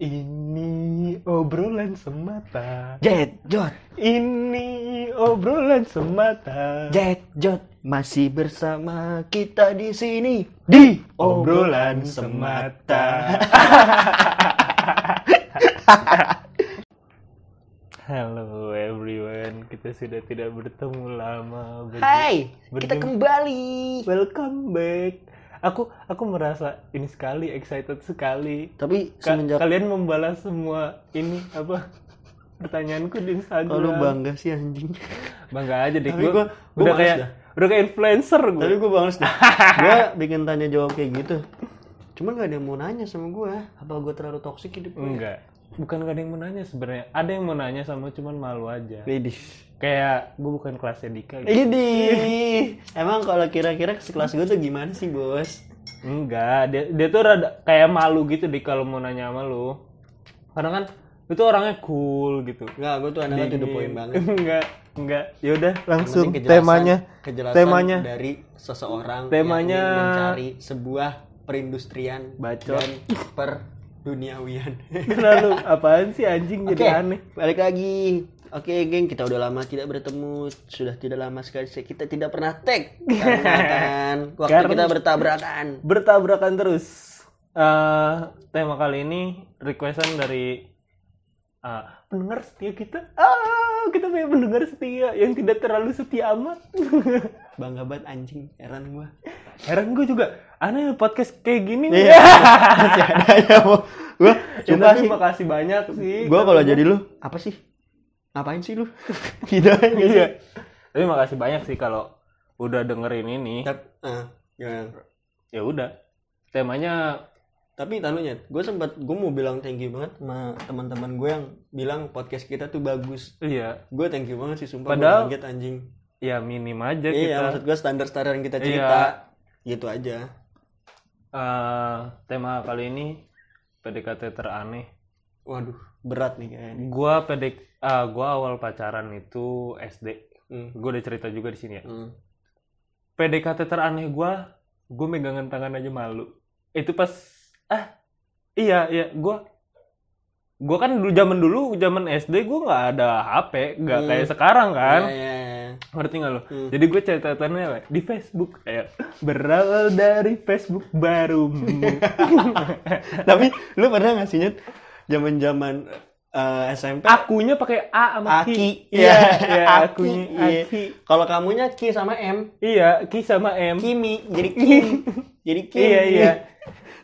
Ini obrolan semata. Jet Jot, Ini obrolan semata. Jet Jot masih bersama kita di sini Di obrolan semata. Halo everyone, kita sudah tidak bertemu lama. Ber- Hai, kita kembali. Welcome back. Aku aku merasa ini sekali excited sekali. Tapi Ka- semenjak kalian membalas semua ini apa pertanyaanku di Instagram. kalau bangga sih anjing. Bangga aja deh. Tapi Gua, gua- gua udah kayak dah. udah kayak influencer gue. Tapi gue bangles deh. gue bikin tanya jawab kayak gitu. Cuman gak ada yang mau nanya sama gue. Apa gue terlalu toksik hidup gue? Enggak. Bukan gak ada yang mau nanya sebenarnya. Ada yang mau nanya sama cuman malu aja. Widih. Kayak gue bukan kelasnya Dika gitu. Ini. Emang kalau kira-kira sekelas gue tuh gimana sih bos? Enggak, dia, dia tuh rada kayak malu gitu deh kalau mau nanya sama lu. Karena kan itu orangnya cool gitu. Enggak, gue tuh anaknya tuh the point banget. enggak, enggak. Ya udah langsung kejelasan- temanya. kejelasan temanya. dari seseorang Temanya- yang ingin mencari sebuah perindustrian Bacot. dan perduniawian. Lalu apaan sih anjing jadi aneh. balik lagi. Oke, geng, kita udah lama tidak bertemu. Sudah tidak lama sekali kita tidak pernah tag karena kan waktu Karena- kita bertabrakan. Bertabrakan terus. Eh, tema kali ini requestan dari eh, pendengar setia kita. Ah, kita punya pendengar setia yang tidak terlalu setia amat. Bangga banget anjing, heran gua. Heran gue juga. Aneh podcast kayak gini. Iya. Masih ada ya, Bo. Gua Ya, tapi sih. makasih banyak sih. Gua kalau jadi lu, apa sih? Ngapain sih lu? gitu iya. Tapi makasih banyak sih kalau udah dengerin ini. Tapi, ah, ya. Ya udah. Temanya Tapi tanunya, gue sempat gue mau bilang thank you banget sama teman-teman gue yang bilang podcast kita tuh bagus. iya, Gue thank you banget sih sumpah. Padahal- kaget anjing. ya minim aja Iya, kita. maksud gue standar-standar yang kita Iya. cerita. Gitu aja. Eh, tema kali ini PDKT teraneh. Waduh, berat nih kayaknya. Gua PDK ah gua awal pacaran itu SD. Hmm. Gue udah cerita juga di sini ya. Hmm. PDKT teraneh gua, gue megangan tangan aja malu. Itu pas ah iya iya gua gua kan dulu zaman dulu zaman SD gua nggak ada HP, nggak Hmm. kayak sekarang kan. Iya, iya, iya. Ngerti nggak lo? Hmm. Jadi gue catatannya apa? di Facebook kayak berawal dari Facebook barumu. Tapi lu pernah nggak sih Nyet? Zaman-zaman eh, SMP Akunya pakai A sama Ki. Aki. Iya, Iya, iya, Aki, akunya iya. Aki. Kalau kamunya Ki sama M, Iya, Ki sama M. Kimi jadi Kim. jadi Kim. Iya, iya.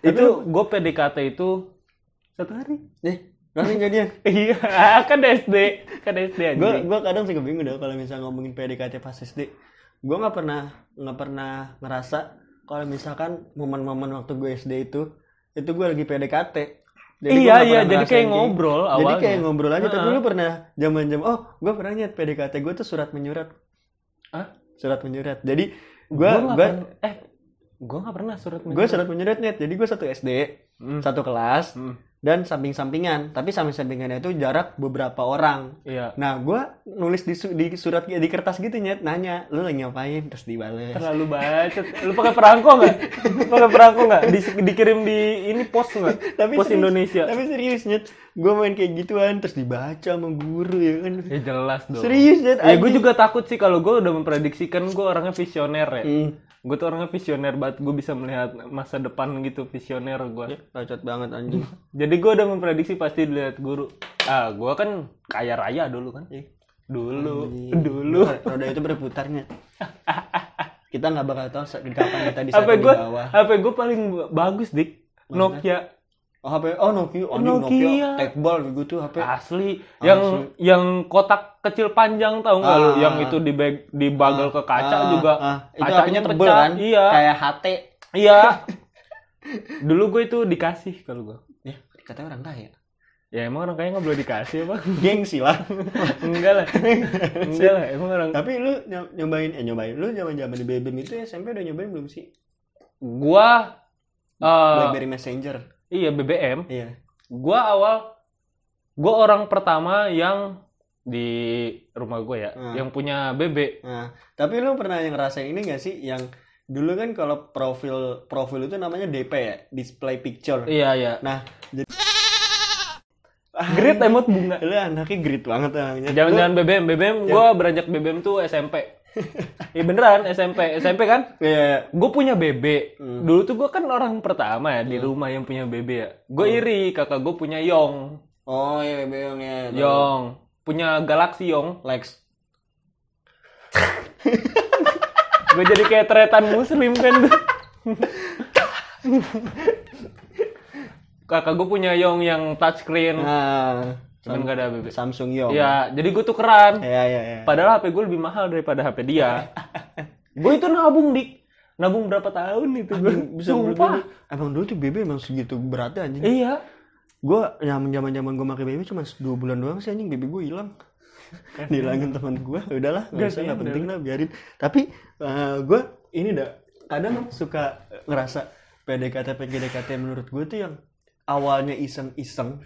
Itu gue PDKT itu satu hari. Eh, langsung jadian. Iya, kan SD, kan SD aja. gue gue kadang suka bingung dah kalau misalnya ngomongin PDKT pas SD gue nggak pernah nggak pernah ngerasa kalau misalkan momen-momen waktu gue SD itu itu gue lagi PDKT gua Iya, iya, jadi kayak ngobrol jadi awalnya. kayak ngobrol aja tapi lu pernah zaman jam oh gue pernah nyet PDKT gue tuh surat menyurat Hah? surat menyurat jadi gue gue eh, gue nggak pernah surat gue surat menyurat net jadi gue satu SD Hmm. satu kelas Hmm. Dan samping-sampingan tapi samping-sampingannya itu jarak beberapa orang Iya. Nah, gua nulis di, su- di surat di kertas gitu nyet, nanya, lu lagi ngapain? Terus dibales. Terlalu bacot. Lu pakai perangko nggak? pakai perangko nggak? Di- dikirim di ini pos nggak? Tapi pos serius- Indonesia. Tapi serius nyet, gua main kayak gituan terus dibaca sama guru ya kan. Ya jelas dong. Serius nyet. Ya gue juga takut sih kalau gue udah memprediksikan gue orangnya visioner ya. Hmm. Gue tuh orangnya visioner banget. Gue bisa melihat masa depan gitu visioner gue. Bacot banget anjing. Jadi gue udah memprediksi pasti dilihat guru. Ah, gue kan kaya raya dulu kan. Ih, Dulu, anjing. dulu. Roda itu berputar nyet. Kita nggak bakal tahu saat kapan kita di sana HP di gue, bawah. HP gue paling bagus dik. Nokia Oh, HP oh Nokia, oh, Nokia. Nokia. Tecball gitu HP. asli. Yang yang kotak kecil panjang tahu nggak lu? Ah. Yang itu di bag, di bagel ke kaca Ah, juga. ah. Itu kacanya tebel kan? Iya. Kayak HT. Iya. Dulu gue itu dikasih kalau gue. Ya, katanya orang kaya. Ya emang orang kaya nggak boleh dikasih apa? Gengsi lah. Enggak lah. Enggak lah. Emang orang. Tapi lu ny- nyobain eh nyobain lu zaman-zaman di BBM itu SMP udah nyobain belum sih? Gua eh BlackBerry Messenger. Iya BBM. Iya. Gua awal gua orang pertama yang di rumah gue ya, Hmm. yang punya BB. Nah, tapi lu pernah yang ngerasain ini gak sih yang dulu kan kalau profil profil itu namanya DP ya, display picture. Iya, iya. Nah, jadi Grit emot bunga. Lu anaknya grit banget anaknya. Jangan-jangan BBM, BBM gua beranjak BBM tuh SMP. Iya beneran SMP, SMP kan? Iya. Gue punya BB. Dulu tuh gue kan orang pertama ya di rumah yang punya BB ya. Gue iri, kakak gue punya Yong. Oh iya Beong ya. Yong. Punya Galaxy Yong. Lex. Gue jadi kayak teretan muslim kan kakak gue punya Yong yang touchscreen. Nah, Cuman gak ada BB. Samsung Yong. Ya, jadi gue tukeran. Iya iya iya. Padahal HP gue lebih mahal daripada HP dia. gue itu nabung dik. Nabung berapa tahun itu gue. Bisa Sumpah. Emang dulu tuh BB emang segitu beratnya anjing. Iya. Gue zaman zaman zaman gue pakai BB cuma dua bulan doang sih anjing BB gue hilang. Dihilangin teman gue, udahlah nggak Gak usah udah. penting lah biarin. Tapi gue ini dah kadang suka ngerasa PDKT PDKT menurut gue tuh yang awalnya iseng-iseng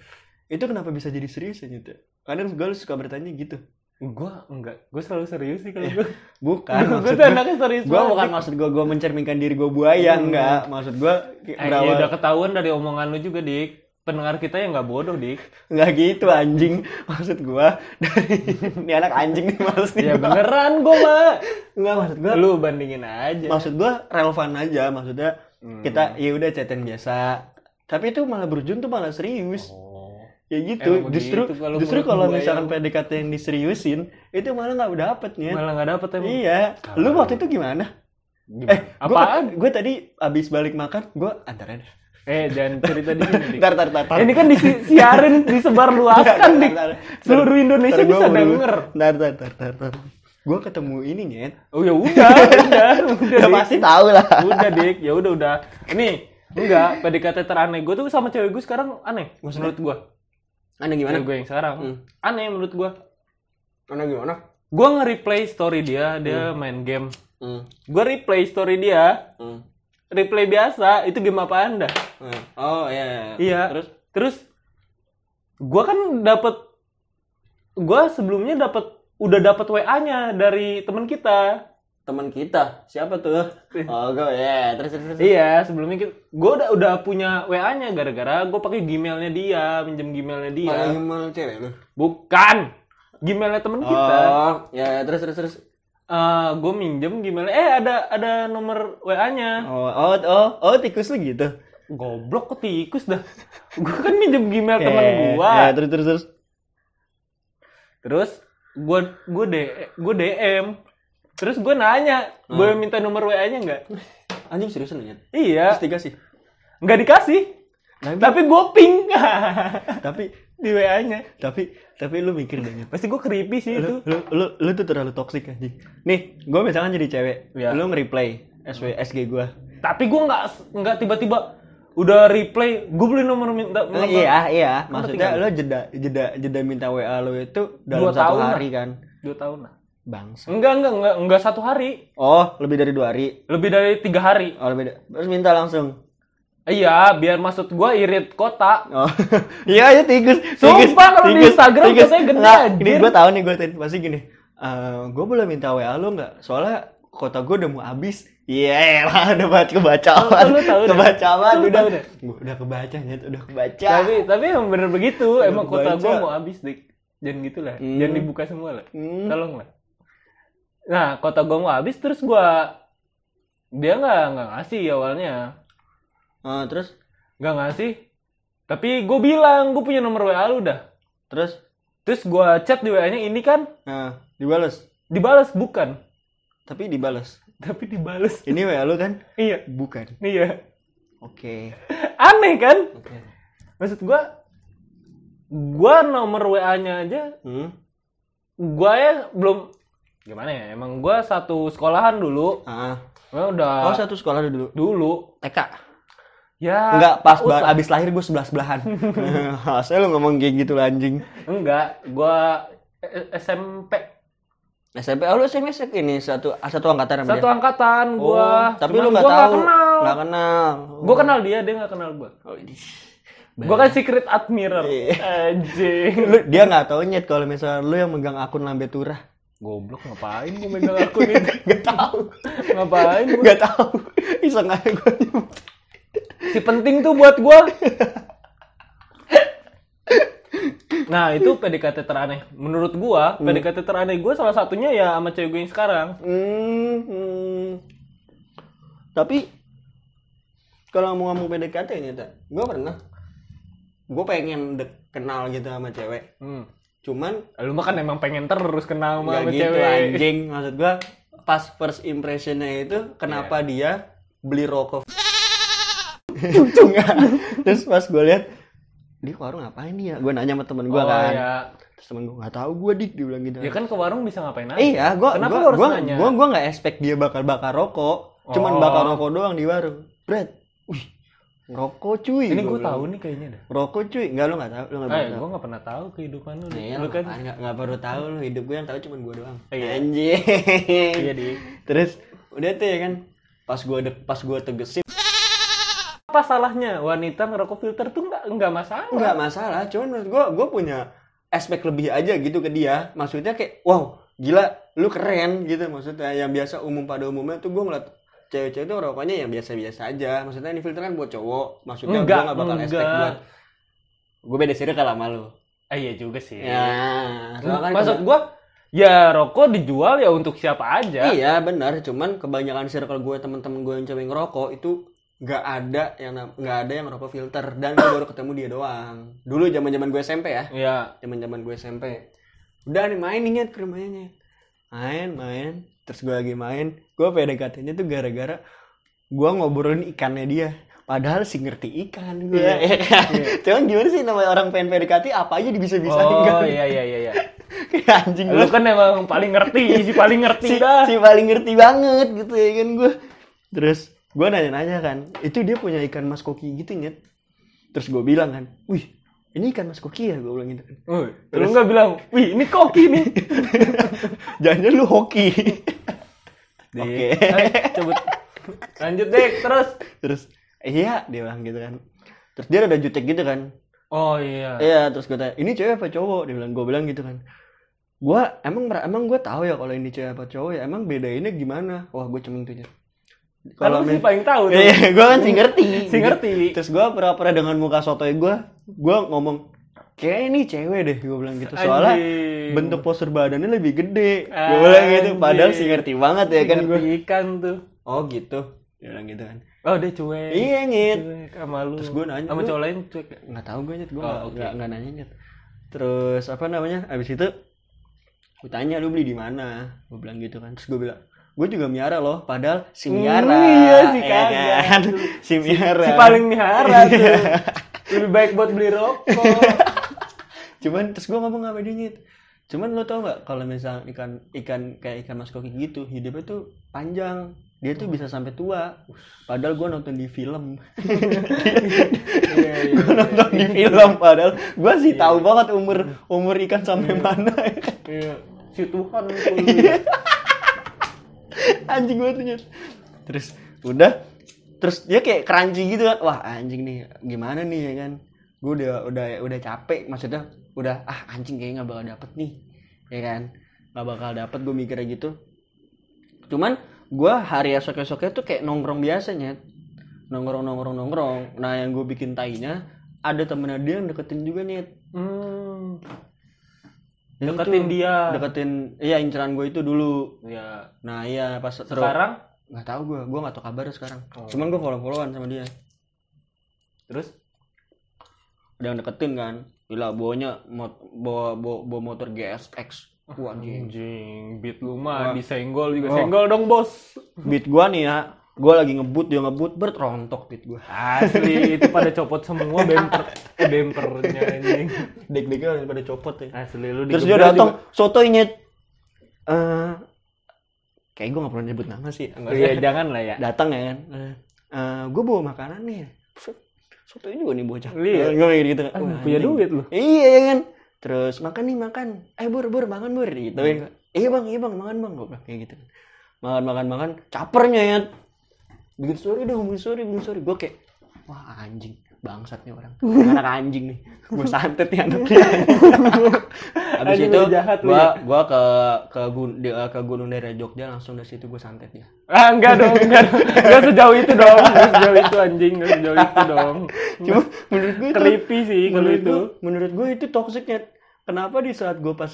itu kenapa bisa jadi serius ya gitu. Kadang gue suka bertanya gitu. Gue enggak. Gue selalu serius sih kalau gue. Bukan gue tuh anaknya serius gue bukan maksud gue gue mencerminkan diri gue buaya enggak maksud gue Eh, ya udah ketahuan dari omongan lu juga, Dik. Pendengar kita yang nggak bodoh, Dik. nggak gitu anjing maksud gue dari ini anak anjing nih males nih Ya beneran gue mah. nggak maksud gue Lu bandingin aja. maksud gue relevan aja maksudnya Hmm. kita ya udah chatan biasa tapi itu malah berujung tuh malah serius Oh. Ya gitu Emang justru begitu kalau justru kalau gua misalkan ya. PDKT yang diseriusin itu malah nggak dapet nya Malah nggak dapet emang. iya lu waktu itu gimana Gimana? eh Apaan? gue tadi abis balik makan gue antarin Eh, jangan cerita di sini, tar tar tar tar. Ini kan disiarin, disebar luaskan, ntar, Seluruh Indonesia bisa denger. Ntar, ntar, ntar, ntar, ntar. Gue ketemu ini nyet. Oh ya udah, udah, udah. Pasti tahu lah. Udah, Dik. Ya udah, udah. Nih, enggak, PDKT teraneh gue tuh sama cewek gue sekarang aneh menurut gue. Anda Cewek gue yang sekarang. Hmm. Aneh menurut gue. Anda gimana? Gue nge-replay story dia, dia main game. Hmm. Gue replay story dia, Hmm. replay biasa, itu game apa anda? Hmm. Oh iya. iya. Iya. Terus? Terus gua kan dapet gua sebelumnya dapet udah dapet WA-nya dari teman kita. Teman kita siapa tuh? Oh gue ya. Terus terus. terus. Iya, sebelumnya kita, gua udah udah punya WA-nya gara-gara gua pakai Gmailnya dia, minjem Gmailnya dia. Malah email cewek lu. Bukan. Gmailnya kita. Oh ya terus terus terus. Eh, gue minjem Gmailnya. Eh ada ada nomor WA-nya. Oh oh oh oh tikus lu gitu. Goblok kok tikus dah. Gua kan minjem Gmail temen Eh, gua. Ya terus terus terus. Terus gue gue de gue DM. Terus gue nanya, boleh minta nomor WA-nya nggak? Anjing seriusan lu nyet. Iya, Terus dikasih. nggak dikasih. Tapi Tapi gue ping tapi di WA-nya. tapi tapi lu mikir deh. Pasti gue creepy sih itu. lu, lu, lu, lu tuh terlalu toksik anjing. Nih, gue misalkan jadi cewek, Iya. lu nge-replay SW, SG gue. Tapi gue nggak nggak tiba-tiba udah replay, gue beli nomor minta. Oh, iya, iya. Maksudnya lu jeda jeda jeda minta WA lu itu dalam Dua satu tahun hari kan. Dua tahun lah. Bangsa. Enggak enggak enggak enggak satu hari, Oh, lebih dari dua hari. lebih dari tiga hari. Oh, lebih da- Terus minta langsung. Iya, biar maksud gue irit kota. Oh. Iya, ya tikus. Sumpah, kalau di Instagram biasanya gede, Ini anjir. gue tahu nih gue tadi pasti gini. Eh, gue boleh minta WA lu nggak? Soalnya kota gue udah mau habis. Iya lah, udah baca kebacaan. Lu- lu tahu kebacaan Lu udah. tahu dah. Gua udah kebaca nyet, udah kebaca. Tapi tapi emang bener begitu, emang kota gue mau habis dik. Jangan gitulah, Hmm. jangan dibuka semua lah. Hmm. Tolong lah. Nah, kota gue mau habis terus gue dia nggak nggak ngasih awalnya, Ah, terus nggak ngasih. Tapi gue bilang gue punya nomor WA lu dah. terus Terus gue chat di WA-nya ini kan nah, dibales. dibalas bukan, Tapi dibales. tapi dibales. Ini WA lu kan? Iya, Bukan. iya. Oke. Aneh kan? Oke. Maksud gue, gue nomor WA-nya aja Hmm. gue ya belum gimana ya emang gue satu sekolahan dulu Ah. Gua udah Oh, satu sekolah dulu. dulu TK. ya Enggak, pas ba- abis lahir gue sebelah-sebelahan. Saya lu ngomong kayak gitu lah, anjing. enggak gue SMP SMP, oh lu SMS ini satu satu angkatan satu dia? angkatan gue Oh, tapi lu nggak tahu. kenal Nggak kenal. gue kenal dia dia nggak kenal gue Oh, gue kan secret admirer Iya. anjing Lu, dia nggak tahu nyet kalau misalnya lu yang megang akun lambe turah. Goblok ngapain gue megang akun itu Gak tahu. ngapain gua? Gak tahu. Iseng aja gue nyebut. si penting tuh buat gue Nah, itu PDKT teraneh. Menurut gua, Hmm. PDKT teraneh gua salah satunya ya sama cewek gue yang sekarang. Hmm, hmm. Tapi kalau mau ngomong PDKT ini, gue pernah. Gue pengen dek- kenal gitu sama cewek. Hmm. Cuman Lu mah kan emang pengen terus kenal sama, gitu cewek. anjing. Maksud gue pas first impressionnya itu kenapa Iya. dia beli rokok nggak? Terus pas gue lihat dia ke warung ngapain nih ya? Gue nanya sama temen gue oh, kan. ya. Terus temen gue nggak tahu gue dik dia bilang gitu. Ya kan ke warung bisa ngapain aja. Iya, gua Kenapa gua, harus gua, nanya? gua gua nggak expect dia bakal bakar rokok. Cuman Oh. bakar rokok doang di warung. Brad. Rokok cuy. Ini gua gue tahu nih kayaknya dah. Rokok cuy. Enggak lu enggak tahu, lu enggak Eh, tahu. gue gak pernah tahu kehidupan lu. Iya, lu kan enggak enggak perlu tahu lu hidup gue yang tahu cuman gua doang. Iya. Anjing. iya di. Terus udah tuh ya kan. Pas gua de- pas gua tegesin Apa salahnya wanita ngerokok filter tuh nggak nggak masalah. enggak masalah, cuman menurut gua gua punya aspek lebih aja gitu ke dia. Maksudnya kayak wow, gila lu keren gitu maksudnya. Yang biasa umum pada umumnya tuh gua ngeliat cewek-cewek tuh rokoknya yang biasa-biasa aja. Maksudnya ini filter kan buat cowok. Maksudnya Enggak, gua gak bakal enggak. buat gue beda circle sama lu. Ah, iya juga sih. Ya, kan Maksud gue, ya rokok dijual ya untuk siapa aja. Iya benar, cuman kebanyakan circle gue teman-teman gue yang cewek ngerokok itu nggak ada yang nggak ada yang ngerokok filter dan gue baru ketemu dia doang. Dulu zaman-zaman gue SMP ya, Iya. zaman-zaman gue SMP. Udah nih main nih Nyet, ke rumahnya. Main, main. Terus gue lagi main, gue PDKT-nya tuh gara-gara gue ngobrolin ikannya dia. Padahal sih ngerti ikan gue. Iya. ya kan? Cuman gimana sih namanya orang pengen PDKT apa aja bisa-bisa Oh iya iya iya iya. Kayak anjing Lu kan emang paling ngerti, si paling ngerti si, dah. si paling ngerti banget gitu ya kan gue terus gue nanya-nanya kan itu dia punya ikan mas koki gitu nyet terus gue bilang kan wih ini ikan mas koki ya gue bilang gitu kan Wih, lu nggak bilang, wih ini koki nih. jangan lu hoki Oke. ayo, cabut. Lanjut deh, terus. terus iya dia bilang gitu kan terus dia ada jutek gitu kan Oh iya. iya terus gue tanya ini cewek apa cowok dia bilang gue bilang gitu kan gue emang emang gue tahu ya kalau ini cewek apa cowok ya emang bedainnya gimana wah gue cemeng tuh. Kalau sih paling tahu tuh. Iya, gue kan sih ngerti. Si ngerti. Terus gue pura-pura dengan muka sotoy gue, gue ngomong, kayak ini cewek deh, gue bilang gitu. Soalnya Anjing. bentuk postur badannya lebih gede. Gue bilang gitu, padahal sih ngerti banget ya kan gue. Ikan tuh. Oh gitu, dia bilang gitu kan. Oh dia cuek. Iya nyet. Cuek sama lu. Terus gue nanya, sama cowok lain cuek. Nggak tahu gue nyet, gue Oh, nggak- nggak nanya nyet. Terus apa namanya? Abis itu gue tanya lu beli di mana? Gue bilang gitu kan. Terus gue bilang, gue juga miara loh, padahal si Hmm, miara. iya, si ya kan? Si miara. Si paling mihara tuh. Lebih baik buat beli rokok. cuman terus gue ngomong sama dia Nyet. cuman lo tau nggak kalau misal ikan ikan kayak ikan mas koki gitu hidupnya tuh panjang dia tuh bisa sampai tua padahal gue nonton di film Iya, iya. gue nonton di film padahal gue sih tahu banget umur umur ikan sampai mana ya kan. Iya. Si Tuhan tuh. anjing banget Nyet. terus udah. Terus dia kayak crunchy gitu. Kan wah anjing nih gimana nih ya kan? Gue udah udah udah capek. Maksudnya udah ah anjing kayaknya nggak bakal dapet nih ya kan? Nggak bakal dapet gue mikirnya gitu. Cuman gue hari esok esoknya tuh kayak nongkrong biasanya. Nongkrong nongkrong nongkrong. Nah yang gue bikin tainya ada temennya dia yang deketin juga nih Hmm. Yang Deketin itu, dia. deketin iya inceran gue itu dulu. Ya. nah iya pas Sekarang? Nggak tahu gue gue nggak tahu kabar sekarang. Oh. cuman gue follow followan sama dia. Terus? Ada yang deketin kan? Gila bawanya mot bawa, bawa, bawa motor GSX wah anjing. Anjing beat lu mah disenggol juga. Oh. senggol dong bos. Beat gua nih ya gua lagi ngebut dia ngebut bert rontok beat gua asli itu pada copot semua bemper eh, bempernya anjing deg-degnya udah pada copot ya asli lu terus dia datang juga. soto nyet eh kayak gua nggak pernah nyebut nama sih Nggak iya jangan lah ya datang ya kan eh gue bawa makanan nih soto juga nih bocah Iya. gue mikir gitu kan punya duit lu Iya ya kan. Terus makan nih makan. Eh bur bur makan bur gitu kan. Iya bang iya bang makan bang gue bilang kayak gitu. Makan makan makan. Capernya ya. Bikin story dong bikin story bikin story. Gue kayak wah anjing bangsat nih orang. Anak anjing nih. Gue santet nih anaknya. Habis Anjing itu lu gua ya. ke ke gun di- eh, ke gunung daerah Jogja langsung dari situ gue santet dia. ah enggak dong enggak enggak sejauh itu dong enggak sejauh itu anjing enggak sejauh itu dong Cuma menurut gue itu creepy sih kalau menurut itu gua- menurut gue itu toksiknya kenapa di saat gue pas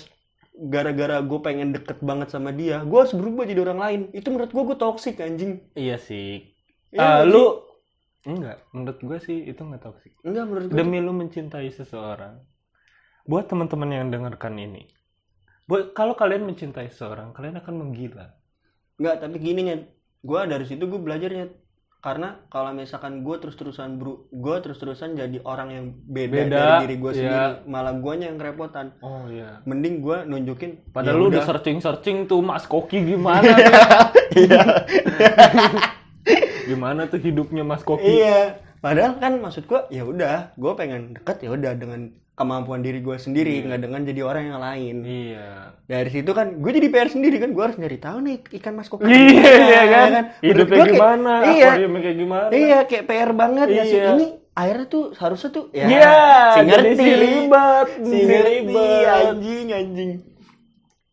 gara-gara gue pengen deket banget sama dia, gue harus berubah jadi orang lain. Itu menurut gue gue toxic anjing. Iya sih. Sih? lu enggak, menurut gue sih itu nggak toxic. enggak menurut gue. Demi lu mencintai seseorang. Buat teman-teman yang dengarkan ini. Buat kalau kalian mencintai seseorang, kalian akan menggila. Enggak, tapi gini nya, gue dari situ gue belajarnya karena kalau misalkan gue terus-terusan bro, gue terus-terusan jadi orang yang beda, Beda, dari diri gue iya. sendiri, malah guanya yang kerepotan. Oh iya. Mending gue nunjukin. Padahal ya lu udah udah. searching-searching tuh Mas Koki gimana? Iya. gimana tuh hidupnya Mas Koki? Iya. Padahal kan maksud gue ya udah, gue pengen deket ya udah dengan kemampuan diri gue sendiri, nggak dengan jadi orang yang lain. Iya. Dari situ kan gue jadi PR sendiri kan, gue harus nyari tahu nih ikan mas koki. Iya, iya kan? Menurut Hidupnya gua kayak- gimana? Iya. Kayak gimana? Iya, kayak PR banget ya sih. Iya. Ini airnya tuh harusnya tuh ya. Iya, si ngerti. si ribet, Si ngerti, anjing, anjing.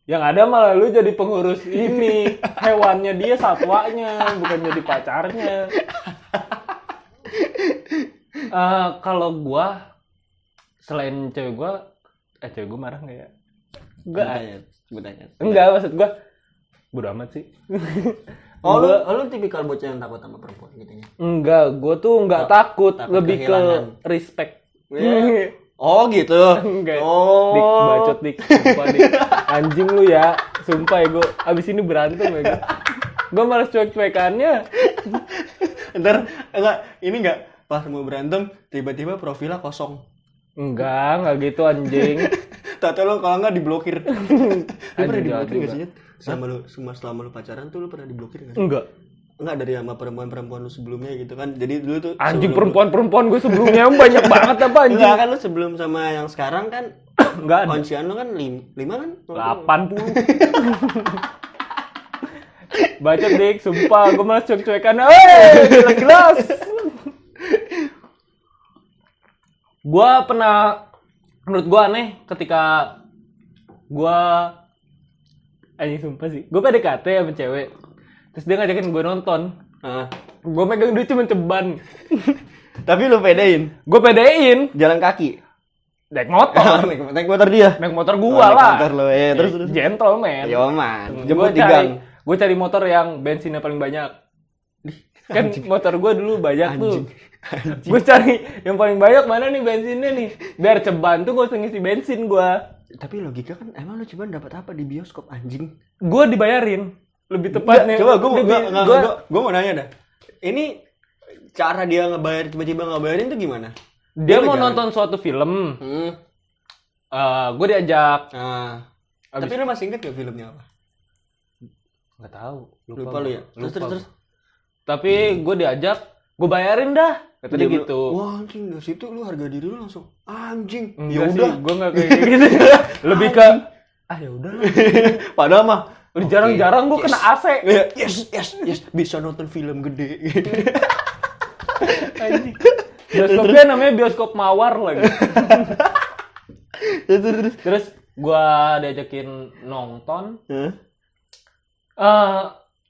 Yang ada malah lu jadi pengurus ini, hewannya dia satwanya, bukan jadi pacarnya. Eh, kalau gua selain cewek gua, eh cewek gua marah nggak ya? Enggak, aja. enggak maksud gua bodo amat sih. Oh, lu, Gua- oh, lu tipikal bocah yang takut sama perempuan gitu ya? enggak, gua tuh enggak takut, takut lebih ke kehilangan. respect. Iya. Oh gitu. Enggak. Oh. Dik, bacot dik, sumpah dik. Anjing lu ya, sumpah ya gua abis ini berantem ya gua. Gua malas cuek-cuekannya. Ntar enggak, ini enggak pas mau berantem tiba-tiba profilnya kosong. Enggak, enggak gitu anjing. Tato lo kalau enggak diblokir. lu pernah diblokir nggak sih? Selama lu selama, lu pacaran tuh lu pernah diblokir nggak sih? Enggak. Enggak dari sama perempuan-perempuan lu sebelumnya gitu kan. Jadi dulu tuh Anjing perempuan-perempuan gue sebelumnya banyak banget apa anjing? Enggak kan lu sebelum sama yang sekarang kan Enggak ada. kuncian lu kan lim, lima kan? 80. Baca dik, sumpah gue malah cuek-cuekan. Eh, jelas-jelas. Gue pernah, menurut gue aneh ketika gue anjing sumpah sih. Gue PDKT sama cewek. Terus dia ngajakin gue nonton. Ah. Gue megang duit cuma ceban. Tapi lu pedein Gue pedein. jalan kaki. Naik motor. naik, naik motor dia. Naik motor Oh, gua naik lah. motor lu, ya, terus terus. Gentleman. Yoman, Gue jemput di cari, gue cari motor yang bensinnya paling banyak. Kan motor gue dulu banyak tuh. Anjing. Gue cari yang paling banyak mana nih bensinnya nih. Biar ceban tuh usah ngisi bensin gue. Tapi logika kan emang lu cuma dapat apa di bioskop anjing? Gue dibayarin. Lebih tepatnya. Coba gue mau Lebih- gua, gua- gua, mau nanya dah. Ini cara dia ngebayar tiba-tiba ngebayarin tuh gimana? dia Dia mau jalan. nonton suatu film. Hmm. gue diajak. Nah, Abis- tapi lu masih inget gak filmnya apa? Gak tahu. Lupa, lu ya. Terus Lupa terus gua. terus. Tapi gue diajak. Gue bayarin dah. Kata dia Dia gitu. Wah anjing dari situ lu harga diri lu langsung anjing. Ya udah. gue nggak kayak gitu. Lebih ke ah ya udah. Padahal mah Udah jarang-jarang gue Yes. kena AC. Iya, yes, yes, yes, bisa nonton film gede. Anjing. Bioskopnya namanya bioskop mawar lagi. terus terus terus. Terus gua diajakin nonton, Hah? eh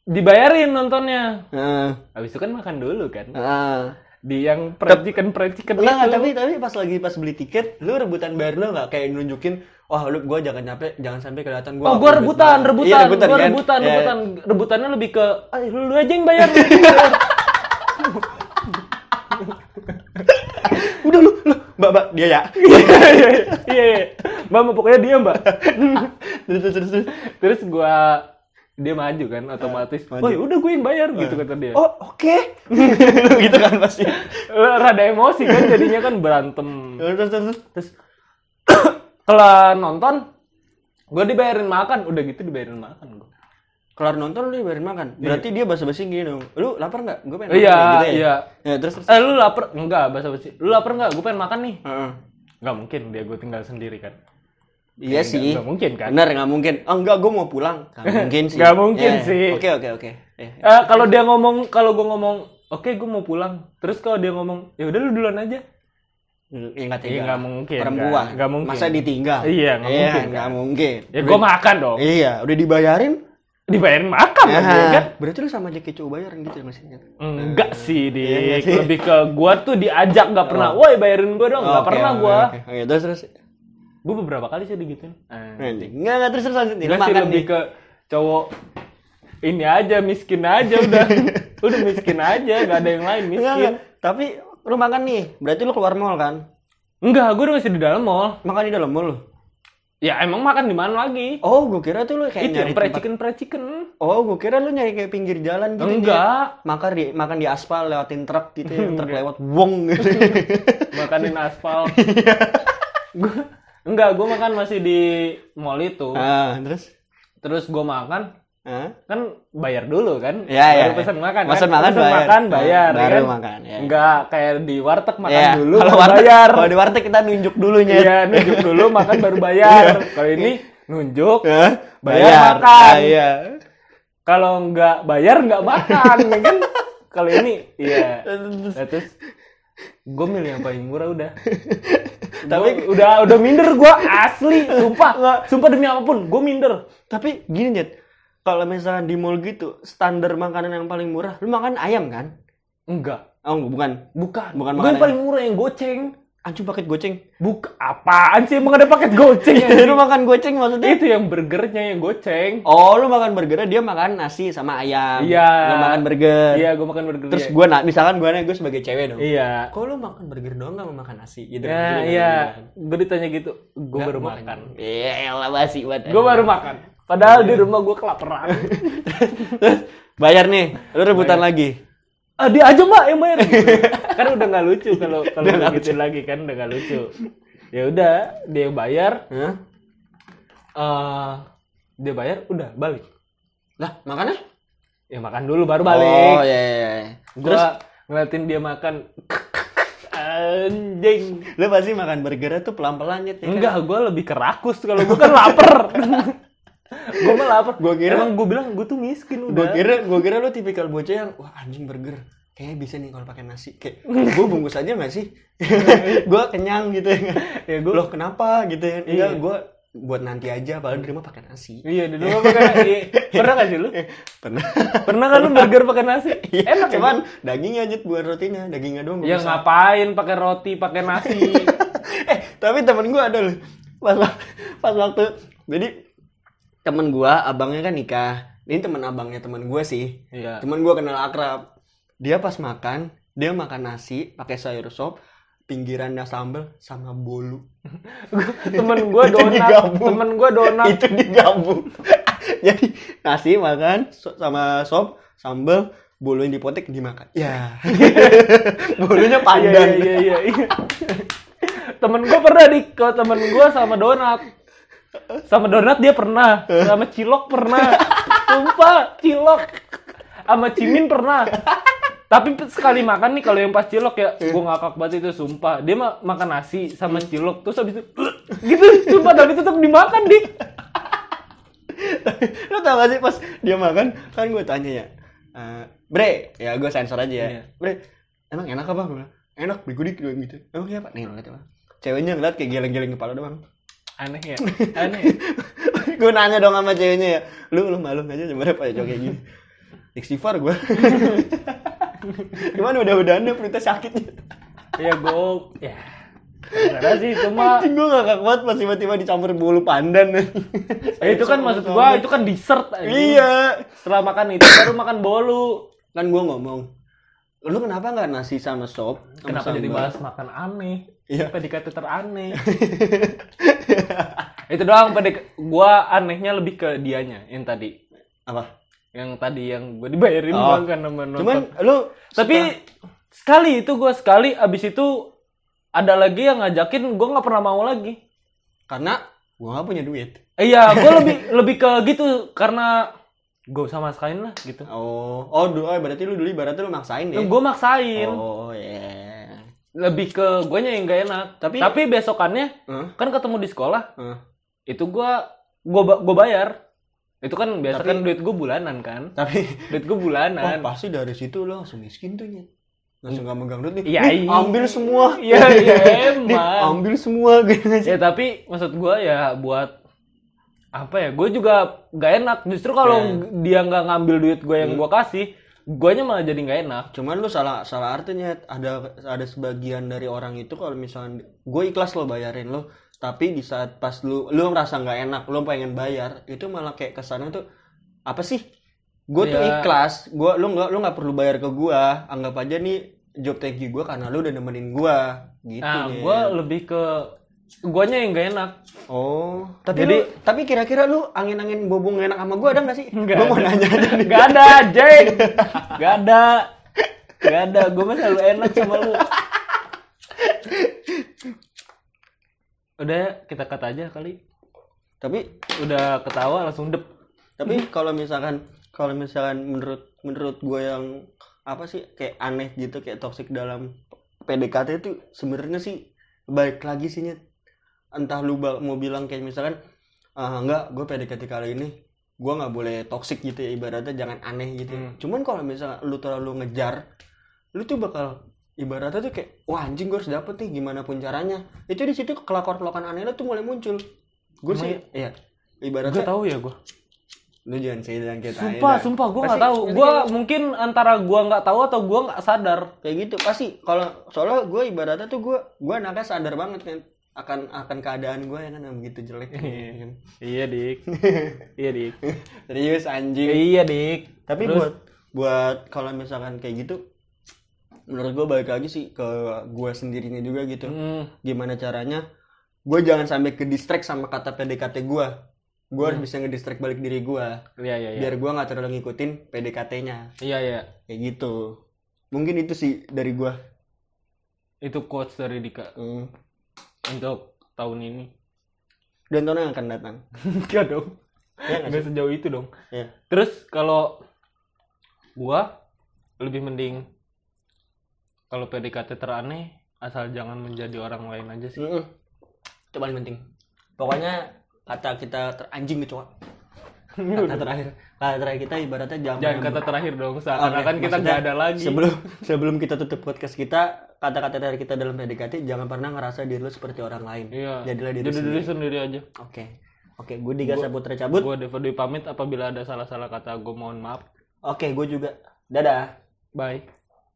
dibayarin nontonnya. Nah, Habis itu kan makan dulu kan. nah. Di yang percikan percikan Enggak, enggak, itu. tapi tapi pas lagi pas beli tiket, lu rebutan bayar lu enggak kayak nunjukin, wah lu gua jangan nyampe, jangan sampai kelihatan gua. Oh, ribet rebutan, banget." rebutan, Iya, rebutan, gua kan? rebutan, Ya, rebutan. Rebutannya lebih ke, ah, lu, lu aja yang bayar. lu aja yang bayar." Udah lu, lu, Mbak, Mbak, dia ya. Iya, iya, iya, iya. Mbak, mbak, pokoknya dia mbak. terus terus terus. terus. Gua dia maju kan otomatis. maju. Oh, udah gue yang bayar gitu kata dia. Oh, oke. Lu gitu kan pasti. Rada emosi kan jadinya kan berantem. Terus terus terus. Kalau nonton gue dibayarin makan, udah gitu dibayarin makan gue. Kelar nonton lu dibayarin makan. Berarti dia basa-basi gini dong. Lu lapar enggak? Gue pengen Iya, makan kayak gitu ya. iya. Ya, terus terus. Eh lu lapar? Enggak, bahasa basi. Lu lapar enggak? Gue pengen makan nih. Heeh. Enggak mungkin dia gue tinggal sendiri kan. Iya Nggak- sih. nggak mungkin kan? Bener nggak mungkin. Oh, enggak, gue mau pulang. Nggak mungkin sih. Nggak mungkin Ya, sih. Oke oke oke. Eh, Eh kalau dia ngomong, kalau gue ngomong, oke gue mau pulang. Terus kalau dia ngomong, ya udah lu duluan aja. Ya nggak Iya, tega. nggak mungkin, Perempuan. Nggak mungkin. Masa ditinggal? Iya, nggak mungkin, Nggak kan? mungkin. Ya gue makan dong. Iya, udah dibayarin. Dibayarin makan Ya, lagi kan? Berarti lu sama aja kayak cowok bayaran gitu ya maksudnya? Enggak sih, Iya nggak Dik. sih? Lebih ke gua tuh diajak nggak pernah. Woi, bayarin gua dong. Nggak Oke, pernah oke, gua. Oke, Oke, terus terus. gue beberapa kali sih digituin Eh. Anjing. Enggak, enggak terus terus lanjut nih. Sih makan lebih nih. ke cowok ini aja miskin aja udah udah miskin aja gak ada yang lain Enggak, miskin enggak. Tapi lu makan nih, berarti lu keluar mall kan? enggak gue masih di dalam mall Makan di dalam mall lu. ya emang makan di mana lagi Oh, gua kira tuh lu kayak itu nyari chicken pre chicken Oh, gua kira lu nyari kayak pinggir jalan gitu. enggak Makan di makan di aspal lewatin truk gitu ya, truk lewat wong gitu. makanin aspal Iya. Gua enggak gue makan masih di mall itu ah, terus terus gue makan ah? kan bayar dulu kan Ya, baru ya. pesan makan Pesan kan? makan bayar. makan bayar Nah, ya baru kan? makan, ya. enggak kayak di warteg makan Iya, dulu kalau warteg, bayar Kalau di warteg kita nunjuk dulu ya. iya nunjuk dulu makan baru bayar kalau ini nunjuk Hah? Bayar, makan. Ah, iya. kalau nggak bayar nggak makan ya kan kalau ini iya Nah, terus gue milih yang paling murah udah Tapi- Gua udah udah minder gue asli sumpah sumpah demi apa pun gue minder Tapi gini, Jet. Kalau misalnya di mall gitu, standar makanan yang paling murah, lu makan ayam kan? enggak Oh, bukan. bukan Bukan yang paling murah yang goceng Anjing paket goceng. Buka apaan sih emang ada paket goceng ya? lu makan goceng maksudnya? itu yang burgernya yang goceng Oh, lu makan burger, dia makan nasi sama ayam. Iya. Lu makan burger. iya gue makan burger Terus gua na- misalkan gua gue sebagai cewek dong. iya Kok lu makan burger doang gak mau makan nasi gitu? ya Jadi iya makan. gue ditanya gitu gue Nggak, baru gua makan Iya, basi banget. gue baru makan padahal di rumah gue kelaparan Bayar nih, lu rebutan lagi. ah dia aja mbak yang bayar kan udah nggak lucu kalau kalau gitu lagi kan udah nggak lucu ya udah dia bayar Hah? eh dia bayar udah balik Lah, makannya? ya makan dulu baru Oh, balik iya iya. iya. gua ngeliatin dia makan anjing Lu pasti makan burger tuh pelan-pelan ya. kan? enggak gua lebih kerakus kalau gua kan lapar gua mah lapar Gua kira- emang gua bilang gua tuh miskin Gue udah kira, gue kira lu tipikal bocah yang wah anjing burger. Kayaknya bisa nih kalau pakai nasi. Kayak gue bungkus aja gak sih? gue kenyang gitu ya. ya gua Loh kenapa gitu ya? Enggak, Iya. gue buat nanti aja. Padahal di rumah pakai nasi. iya di rumah pakai nasi pernah gak sih lu Pernah. pernah kan lu burger pakai nasi enak ya, Cuman dagingnya aja buat rotinya, dagingnya doang. ya bisa. ngapain pakai roti pakai nasi eh tapi temen gue ada loh pas pas waktu jadi temen gue abangnya kan nikah. Ini temen abangnya temen gue sih. Iya. Temen gue kenal akrab. Dia pas makan dia makan nasi pakai sayur sop pinggirannya sambel sama bolu. Temen gua donat. temen gua donat. Itu digabung. Jadi nasi makan so- sama sop sambel bolu yang dipotek dimakan. Ya. Bolunya pandan Iya, iya, iya, iya. temen gue pernah di ke temen gue sama donat. Sama donat dia pernah, sama cilok pernah. Sumpah, cilok. Sama cimin pernah. Tapi sekali makan nih kalau yang pas cilok ya, gue ngakak banget itu sumpah. Dia ma- makan nasi sama cilok terus habis itu gitu sumpah tapi tetap dimakan dik. Lo tau gak sih pas dia makan kan gue tanya ya, "Eh, Bre, ya gue sensor aja ya. Iya. Bre, emang enak apa? Enak, dik gue gitu. Emang kayak apa? Nih lo liat? Ceweknya ngeliat kayak geleng-geleng kepala doang. Aneh ya, aneh. gue nanya dong sama ceweknya ya, lu lu malu aja sebenarnya pada cowok kayak gini. Istighfar gue. Gimana udah-udahan perutnya sakit Ya gue, ya. Karena sih cuma Anjing gue gak kuat pas tiba-tiba dicampur bulu pandan Eh, itu kan maksud gua itu kan dessert anjing. Iya Setelah makan itu baru makan bolu. Kan gue ngomong Lu kenapa gak nasi sama sop sama Kenapa jadi sambal?" bahas makan aneh? Iya. PDKT teraneh. Itu doang PDK gua anehnya lebih ke dianya yang tadi. Apa? Yang tadi yang gua dibayarin Oh. makan sama nonton. Cuman lu tapi sekali itu gua sekali abis itu ada lagi yang ngajakin gua nggak pernah mau lagi. Karena gue gak punya duit Eh, Iya, gua lebih lebih ke gitu karena gue sama sekali lah gitu. Oh Oh du- oh, berarti lu dulu ibaratnya lu maksain ya Gue maksain. Oh iya lebih ke guanya yang gak enak Tapi- tapi besokannya Hah? kan ketemu di sekolah Hah? Itu gua gua gua bayar. Itu kan biasa Tapi- kan duit gua bulanan kan? Tapi duit gua bulanan. Pasti dari situ lo langsung miskin tuh ya Langsung gak megang duit nih. Iya, Nih, iya. ambil semua. Iya, iya, Nih, emang. ambil semua gitu ya tapi maksud gua ya buat apa ya gue juga gak enak. Justru kalau Ya. dia nggak ngambil duit gue yang Hmm. gua kasih guanya malah jadi nggak enak. Cuman lu salah salah artinya ada ada sebagian dari orang itu kalau misalnya gue ikhlas lo bayarin lo tapi di saat pas lu lu merasa nggak enak lu pengen bayar itu malah kayak kesannya tuh apa sih gue tuh Ya. ikhlas gue lu nggak lu nggak perlu bayar ke gue anggap aja nih job thank you gue karena lu udah nemenin gue gitu Nah, gue lebih ke guanya yang gak enak. oh tapi Jadi- lu, tapi kira-kira lu angin-angin bobong enak sama gue ada nggak sih Nggak gue mau ada. nanya aja nih Gak ada, Jeng. Gak ada. Gak ada. Gue mah selalu enak sama lu. Udah kita kata aja kali. tapi Udah ketawa langsung dep. tapi kalau misalkan kalau misalkan menurut menurut gue yang apa sih kayak aneh gitu kayak toxic dalam PDKT itu sebenarnya sih baik lagi sih Nyet. entah lu mau bilang kayak misalkan ah enggak gue PDKT kali ini gue nggak boleh toxic gitu ya ibaratnya jangan aneh gitu Hmm. cuman kalau misalkan lu terlalu ngejar lu tuh bakal ibaratnya tuh kayak wah anjing gue harus dapet nih gimana pun caranya itu di situ kelakon kelakon aneh tuh mulai muncul gue sih iya Gue ibaratnya tahu ya gue. lu jangan saya kita Sumpah, sumpah gue nggak tahu. Gue mungkin antara gue nggak tahu atau gue nggak sadar. kayak gitu pasti kalau soalnya gue ibaratnya tuh gue gue anaknya sadar banget kan akan akan keadaan gue yang kan begitu jelek kan. Iya dik. iya dik. serius anjing Iya dik. tapi Terus? buat buat kalau misalkan kayak gitu menurut gue balik lagi sih ke gue sendirinya juga gitu. Hmm, gimana caranya? Gue jangan sampai ke distract sama kata PDKT gue gue harus bisa ngedistract balik diri gue Iya iya iya. biar gue nggak terlalu ngikutin PDKT-nya Iya iya. kayak gitu. Mungkin itu sih dari gue Itu quotes dari Dika. Hmm. untuk tahun ini. dan tahun yang akan datang. Enggak dong. ya nggak sejauh itu dong. ya Terus kalau gua lebih mending kalau PDKT teraneh asal jangan menjadi orang lain aja sih. Mm-mm. Itu paling penting. Pokoknya kata kita teranjing gitu, Wak. Kata terakhir. Kata terakhir kita ibaratnya jangan Jangan kata terakhir dong, seakan-akan Oke, kita nggak ada lagi. Sebelum sebelum kita tutup podcast kita, kata-kata dari kita dalam PDKT jangan pernah ngerasa diri lu seperti orang lain. Iya. Jadilah diri Jadi sendiri. diri sendiri aja. Oke. Oke, gue Diga Saputra cabut. Gua Deva Dwi pamit apabila ada salah-salah kata gue mohon maaf. Oke, gue juga. Dadah. Bye.